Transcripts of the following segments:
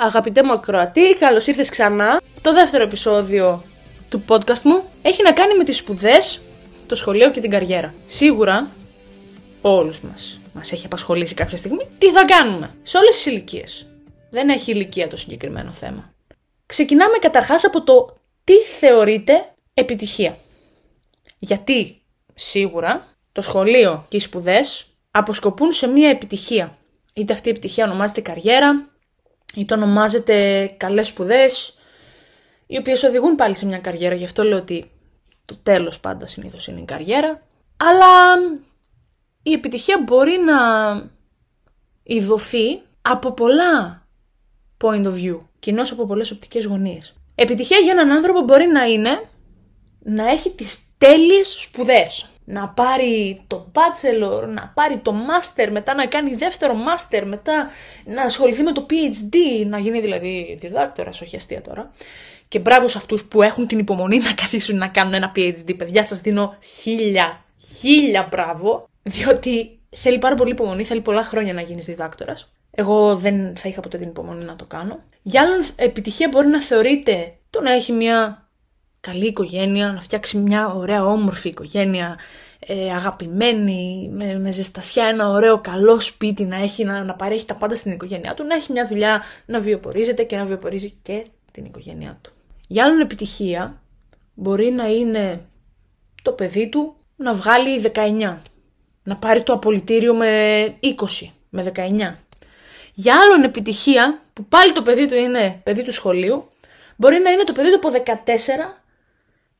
Αγαπητέ μου ακροατή, καλώς ήρθες ξανά. Το δεύτερο επεισόδιο του podcast μου έχει να κάνει με τις σπουδές, το σχολείο και την καριέρα. Σίγουρα, όλους μας μας έχει απασχολήσει κάποια στιγμή, τι θα κάνουμε; Σε όλες τις ηλικίες. Δεν έχει ηλικία το συγκεκριμένο θέμα. Ξεκινάμε καταρχάς από το τι θεωρείται επιτυχία. Γιατί σίγουρα το σχολείο και οι σπουδές αποσκοπούν σε μία επιτυχία. Είτε αυτή η επιτυχία ονομάζεται καριέρα, είτε ονομάζεται καλές σπουδές, οι οποίες οδηγούν πάλι σε μια καριέρα, γι' αυτό λέω ότι το τέλος πάντα συνήθως είναι η καριέρα, αλλά η επιτυχία μπορεί να ειδωθεί από πολλά point of view, κοινώς από πολλές οπτικές γωνίες. Επιτυχία για έναν άνθρωπο μπορεί να είναι να έχει τις τέλειες σπουδές να πάρει το bachelor, να πάρει το master, μετά να κάνει δεύτερο master, μετά να ασχοληθεί με το PhD, να γίνει δηλαδή διδάκτορα, όχι αστεία τώρα. Και μπράβο σε αυτούς που έχουν την υπομονή να καθίσουν να κάνουν ένα PhD. Παιδιά, σας δίνω χίλια, χίλια μπράβο, διότι θέλει πάρα πολύ υπομονή, θέλει πολλά χρόνια να γίνεις διδάκτορας. Εγώ δεν θα είχα ποτέ την υπομονή να το κάνω. Για άλλον επιτυχία μπορεί να θεωρείται το να έχει μια καλή οικογένεια, να φτιάξει μια ωραία όμορφη οικογένεια, ε, αγαπημένη, με, με ζεστασιά, ένα ωραίο καλό σπίτι να έχει, να, να παρέχει τα πάντα στην οικογένειά του, να έχει μια δουλειά να βιοπορίζεται και να βιοπορίζει και την οικογένειά του. Για άλλον επιτυχία μπορεί να είναι το παιδί του να βγάλει 19, να πάρει το απολυτήριο με 20, με 19. Για άλλον επιτυχία, που πάλι το παιδί του είναι παιδί του σχολείου, μπορεί να είναι το παιδί του από 14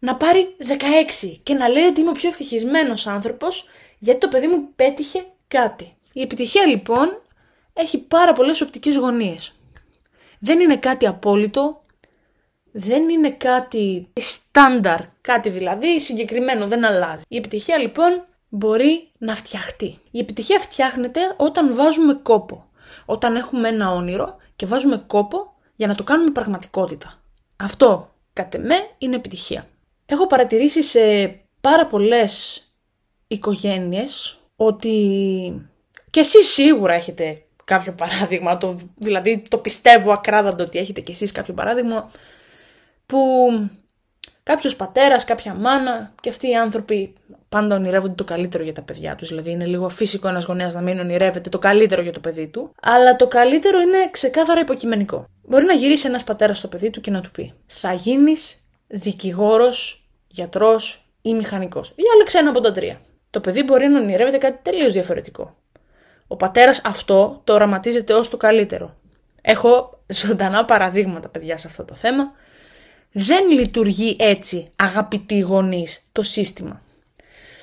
να πάρει 16 και να λέει ότι είμαι ο πιο ευτυχισμένος άνθρωπος γιατί το παιδί μου πέτυχε κάτι. Η επιτυχία λοιπόν έχει πάρα πολλές οπτικές γωνίες. Δεν είναι κάτι απόλυτο, δεν είναι κάτι στάνταρ, κάτι δηλαδή συγκεκριμένο, δεν αλλάζει. Η επιτυχία λοιπόν μπορεί να φτιαχτεί. Η επιτυχία φτιάχνεται όταν βάζουμε κόπο. Όταν έχουμε ένα όνειρο και βάζουμε κόπο για να το κάνουμε πραγματικότητα. Αυτό, κατ' εμέ, είναι επιτυχία. Έχω παρατηρήσει σε πάρα πολλές οικογένειες ότι και εσείς σίγουρα έχετε κάποιο παράδειγμα, το, δηλαδή το πιστεύω ακράδαντο ότι έχετε και εσείς κάποιο παράδειγμα, που κάποιος πατέρας, κάποια μάνα και αυτοί οι άνθρωποι πάντα ονειρεύονται το καλύτερο για τα παιδιά τους. Δηλαδή είναι λίγο φυσικό ένας γονέας να μην ονειρεύεται το καλύτερο για το παιδί του, αλλά το καλύτερο είναι ξεκάθαρα υποκειμενικό. Μπορεί να γυρίσεις ένας πατέρας στο παιδί του και να του πει «Θα γίνεις δικηγόρος γιατρός ή μηχανικός. Διάλεξε ένα από τα τρία. Το παιδί μπορεί να ονειρεύεται κάτι τελείως διαφορετικό. Ο πατέρας αυτό το οραματίζεται ως το καλύτερο. Έχω ζωντανά παραδείγματα, παιδιά, σε αυτό το θέμα. Δεν λειτουργεί έτσι, αγαπητοί γονείς, το σύστημα.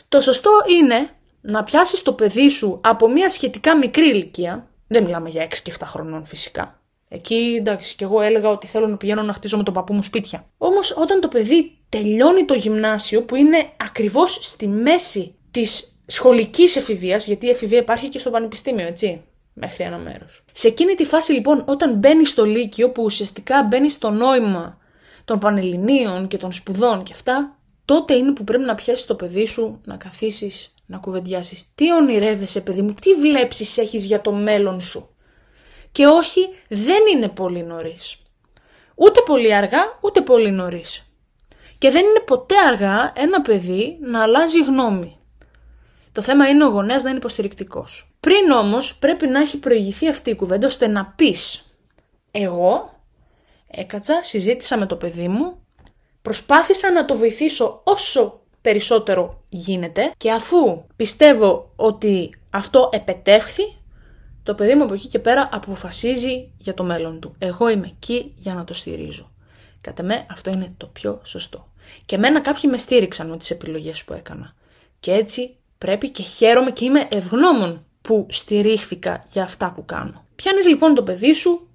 Το σωστό είναι να πιάσεις το παιδί σου από μια σχετικά μικρή ηλικία, δεν μιλάμε για 6 και 7 χρονών φυσικά, Εκεί εντάξει, και εγώ έλεγα ότι θέλω να πηγαίνω να χτίζω με τον παππού μου σπίτια. Όμως όταν το παιδί τελειώνει το γυμνάσιο, που είναι ακριβώς στη μέση της σχολικής εφηβείας, γιατί η εφηβεία υπάρχει και στο πανεπιστήμιο, έτσι, μέχρι ένα μέρος. Σε εκείνη τη φάση λοιπόν, όταν μπαίνει στο Λύκειο, που ουσιαστικά μπαίνει στο νόημα των πανελληνίων και των σπουδών και αυτά, τότε είναι που πρέπει να πιάσεις το παιδί σου, να καθίσεις, να κουβεντιάσεις. Τι ονειρεύεσαι, παιδί μου, τι βλέψεις έχεις για το μέλλον σου; Και όχι δεν είναι πολύ νωρίς. Ούτε πολύ αργά, ούτε πολύ νωρίς. Και δεν είναι ποτέ αργά ένα παιδί να αλλάζει γνώμη. Το θέμα είναι ο γονέας να είναι υποστηρικτικός. Πριν όμως πρέπει να έχει προηγηθεί αυτή η κουβέντα ώστε να πεις. Εγώ έκατσα, συζήτησα με το παιδί μου, προσπάθησα να το βοηθήσω όσο περισσότερο γίνεται και αφού πιστεύω ότι αυτό επετεύχθη, το παιδί μου από εκεί και πέρα αποφασίζει για το μέλλον του. Εγώ είμαι εκεί για να το στηρίζω. Κατά με αυτό είναι το πιο σωστό. Και εμένα κάποιοι με στήριξαν με τις επιλογές που έκανα. Και έτσι πρέπει και χαίρομαι και είμαι ευγνώμων που στηρίχθηκα για αυτά που κάνω. Πιάνεις λοιπόν το παιδί σου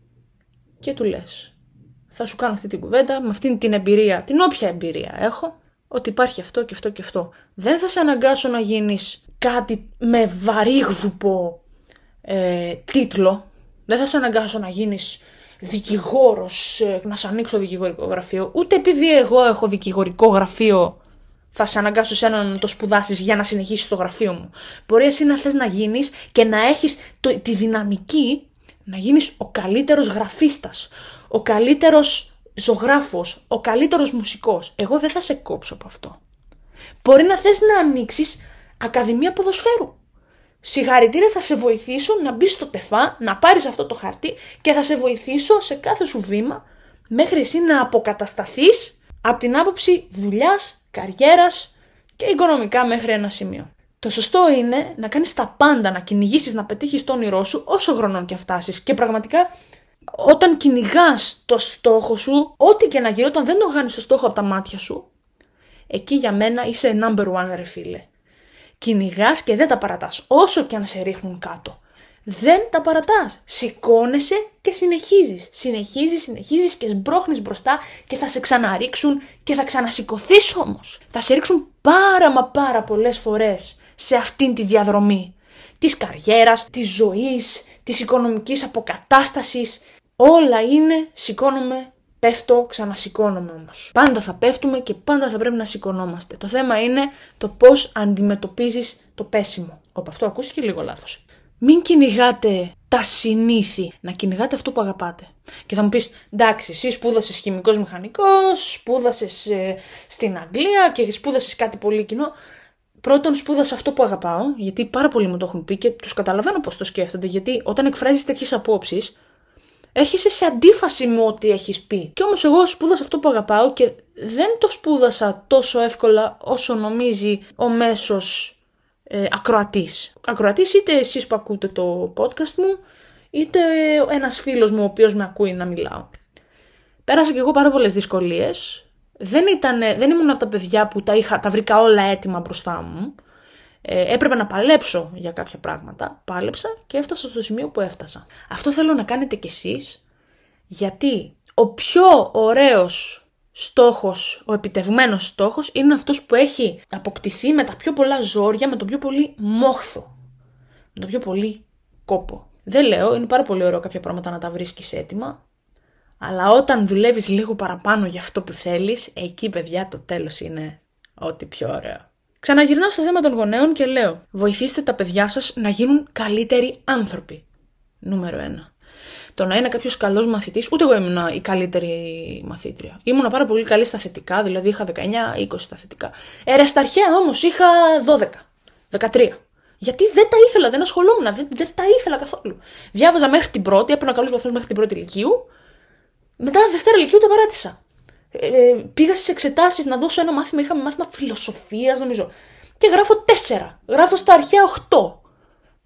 και του λες. Θα σου κάνω αυτή την κουβέντα με αυτή την εμπειρία, την όποια εμπειρία έχω, ότι υπάρχει αυτό και αυτό και αυτό. Δεν θα σε αναγκάσω να γίνεις κάτι με βαρύγδουπο ε, τίτλο. Δεν θα σε αναγκάσω να γίνεις δικηγόρος, ε, να σε ανοίξω δικηγορικό γραφείο. Ούτε επειδή εγώ έχω δικηγορικό γραφείο θα σε αναγκάσω σε να το σπουδάσεις για να συνεχίσεις το γραφείο μου. Μπορεί εσύ να θες να γίνεις και να έχεις τη δυναμική να γίνεις ο καλύτερος γραφίστας, ο καλύτερος ζωγράφος, ο καλύτερος μουσικός. Εγώ δεν θα σε κόψω από αυτό. Μπορεί να θες να ανοίξεις Ακαδημία Ποδοσφαίρου. Συγχαρητήρια θα σε βοηθήσω να μπεις στο τεφά, να πάρεις αυτό το χαρτί και θα σε βοηθήσω σε κάθε σου βήμα μέχρι εσύ να αποκατασταθείς από την άποψη δουλειάς καριέρας και οικονομικά μέχρι ένα σημείο. Το σωστό είναι να κάνεις τα πάντα, να κυνηγήσεις, να πετύχεις το όνειρό σου όσο χρονών και φτάσεις. Και πραγματικά όταν κυνηγάς το στόχο σου, ό,τι και να γίνει, όταν δεν το χάνεις το στόχο από τα μάτια σου, εκεί για μένα είσαι number one ρε φίλε. Κυνηγάς και δεν τα παρατάς, όσο και αν σε ρίχνουν κάτω δεν τα παρατάς. Σηκώνεσαι και συνεχίζεις. Συνεχίζεις, συνεχίζεις και σμπρώχνεις μπροστά και θα σε ξαναρίξουν και θα ξανασηκωθείς όμως. Θα σε ρίξουν πάρα μα πάρα πολλές φορές σε αυτήν τη διαδρομή της καριέρας, της ζωής, της οικονομικής αποκατάστασης. Όλα είναι σηκώνομαι, πέφτω, ξανασηκώνομαι όμως. Πάντα θα πέφτουμε και πάντα θα πρέπει να σηκωνόμαστε. Το θέμα είναι το πώς αντιμετωπίζεις το πέσιμο. Οπ, αυτό ακούστηκε λίγο λάθος μην κυνηγάτε τα συνήθη, να κυνηγάτε αυτό που αγαπάτε. Και θα μου πεις, εντάξει, εσύ σπούδασες χημικός μηχανικός, σπούδασες ε, στην Αγγλία και σπούδασες κάτι πολύ κοινό. Πρώτον, σπούδασα αυτό που αγαπάω, γιατί πάρα πολλοί μου το έχουν πει και τους καταλαβαίνω πώς το σκέφτονται, γιατί όταν εκφράζεις τέτοιες απόψεις, έρχεσαι σε αντίφαση με ό,τι έχεις πει. Και όμως εγώ σπούδασα αυτό που αγαπάω και δεν το σπούδασα τόσο εύκολα όσο νομίζει ο μέσος ε, ακροατής. Ακροατής είτε εσείς που ακούτε το podcast μου, είτε ένας φίλος μου ο οποίος με ακούει να μιλάω. Πέρασα και εγώ πάρα πολλές δυσκολίες. Δεν, ήταν, δεν ήμουν από τα παιδιά που τα, είχα, τα βρήκα όλα έτοιμα μπροστά μου. Ε, έπρεπε να παλέψω για κάποια πράγματα. Πάλεψα και έφτασα στο σημείο που έφτασα. Αυτό θέλω να κάνετε κι εσείς, γιατί ο πιο ωραίος στόχος, ο επιτευμένος στόχος είναι αυτός που έχει αποκτηθεί με τα πιο πολλά ζόρια, με το πιο πολύ μόχθο, με το πιο πολύ κόπο. Δεν λέω, είναι πάρα πολύ ωραίο κάποια πράγματα να τα βρίσκεις έτοιμα, αλλά όταν δουλεύεις λίγο παραπάνω για αυτό που θέλεις, εκεί παιδιά το τέλος είναι ό,τι πιο ωραίο. Ξαναγυρνάω στο θέμα των γονέων και λέω: Βοηθήστε τα παιδιά σας να γίνουν καλύτεροι άνθρωποι. Νούμερο 1 το να είναι κάποιος καλός μαθητής, ούτε εγώ ήμουν η καλύτερη μαθήτρια. Ήμουν πάρα πολύ καλή στα θετικά, δηλαδή είχα 19-20 στα θετικά. Ερε στα αρχαία όμως είχα 12, 13. Γιατί δεν τα ήθελα, δεν ασχολούμουν, δεν, δεν τα ήθελα καθόλου. Διάβαζα μέχρι την πρώτη, έπαιρνα καλούς βαθμούς μέχρι την πρώτη ηλικίου. Μετά Δευτέρα ηλικίου τα παράτησα. Ε, ε πήγα στις εξετάσεις να δώσω ένα μάθημα, είχαμε μάθημα φιλοσοφίας νομίζω. Και γράφω 4. Γράφω στα αρχαία 8.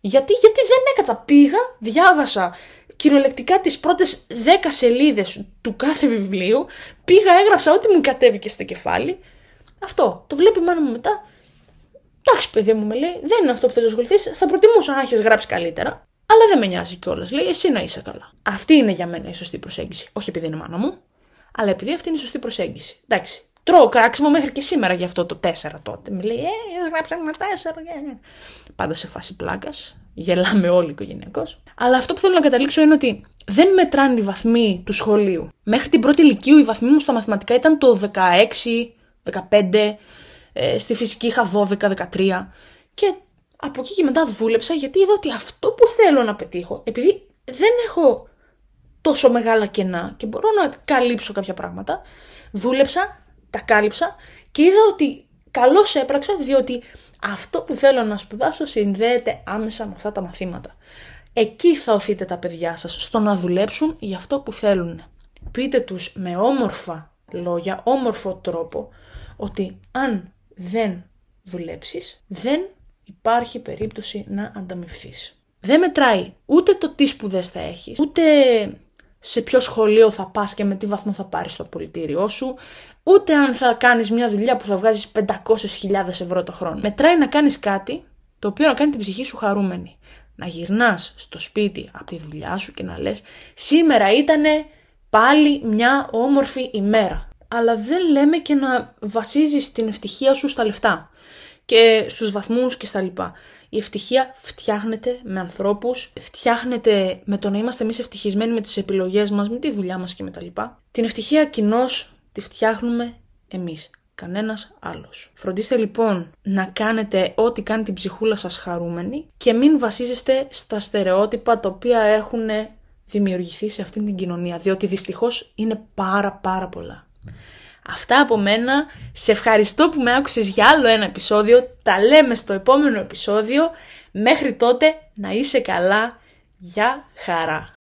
Γιατί, γιατί δεν έκατσα. Πήγα, διάβασα κυριολεκτικά τις πρώτες 10 σελίδες του κάθε βιβλίου, πήγα, έγραψα ό,τι μου κατέβηκε στο κεφάλι. Αυτό. Το βλέπει η μάνα μου μετά. Εντάξει, παιδί μου, με λέει, δεν είναι αυτό που θες να ασχοληθείς. Θα προτιμούσα να έχεις γράψει καλύτερα. Αλλά δεν με νοιάζει κιόλας. Λέει, εσύ να είσαι καλά. Αυτή είναι για μένα η σωστή προσέγγιση. Όχι επειδή είναι μάνα μου, αλλά επειδή αυτή είναι η σωστή προσέγγιση. Εντάξει. Τρώω κράξιμο μέχρι και σήμερα για αυτό το 4 τότε. Μου λέει, Ε, γράψαμε 4. Yeah. Πάντα σε φάση πλάκα. Γελάμε όλοι οικογενειακώς. Αλλά αυτό που θέλω να καταλήξω είναι ότι δεν μετράνε οι βαθμοί του σχολείου. Μέχρι την πρώτη ηλικίου οι βαθμοί μου στα μαθηματικά ήταν το 16, 15, ε, στη φυσική είχα 12, 13. Και από εκεί και μετά δούλεψα γιατί είδα ότι αυτό που θέλω να πετύχω, επειδή δεν έχω τόσο μεγάλα κενά και μπορώ να καλύψω κάποια πράγματα, δούλεψα, τα κάλυψα και είδα ότι καλώς έπραξα διότι αυτό που θέλω να σπουδάσω συνδέεται άμεσα με αυτά τα μαθήματα. Εκεί θα οθείτε τα παιδιά σας, στο να δουλέψουν για αυτό που θέλουν. Πείτε τους με όμορφα λόγια, όμορφο τρόπο, ότι αν δεν δουλέψεις, δεν υπάρχει περίπτωση να ανταμυφθείς. Δεν μετράει ούτε το τι σπουδές θα έχεις, ούτε σε ποιο σχολείο θα πας και με τι βαθμό θα πάρεις το πολιτήριό σου, ούτε αν θα κάνεις μια δουλειά που θα βγάζεις 500.000 ευρώ το χρόνο. Μετράει να κάνεις κάτι το οποίο να κάνει την ψυχή σου χαρούμενη. να γυρνάς στο σπίτι από τη δουλειά σου και να λες σήμερα ήτανε πάλι μια όμορφη ημέρα. Αλλά δεν λέμε και να βασίζεις την ευτυχία σου στα λεφτά και στους βαθμούς και στα λοιπά. Η ευτυχία φτιάχνεται με ανθρώπους, φτιάχνεται με το να είμαστε εμείς ευτυχισμένοι με τις επιλογές μας, με τη δουλειά μας και με τα λοιπά. Την ευτυχία κοινώς τη φτιάχνουμε εμείς κανένας άλλος. Φροντίστε λοιπόν να κάνετε ό,τι κάνει την ψυχούλα σας χαρούμενη και μην βασίζεστε στα στερεότυπα τα οποία έχουν δημιουργηθεί σε αυτήν την κοινωνία, διότι δυστυχώς είναι πάρα πάρα πολλά. Αυτά από μένα. Σε ευχαριστώ που με άκουσες για άλλο ένα επεισόδιο. Τα λέμε στο επόμενο επεισόδιο. Μέχρι τότε να είσαι καλά. Για χαρά.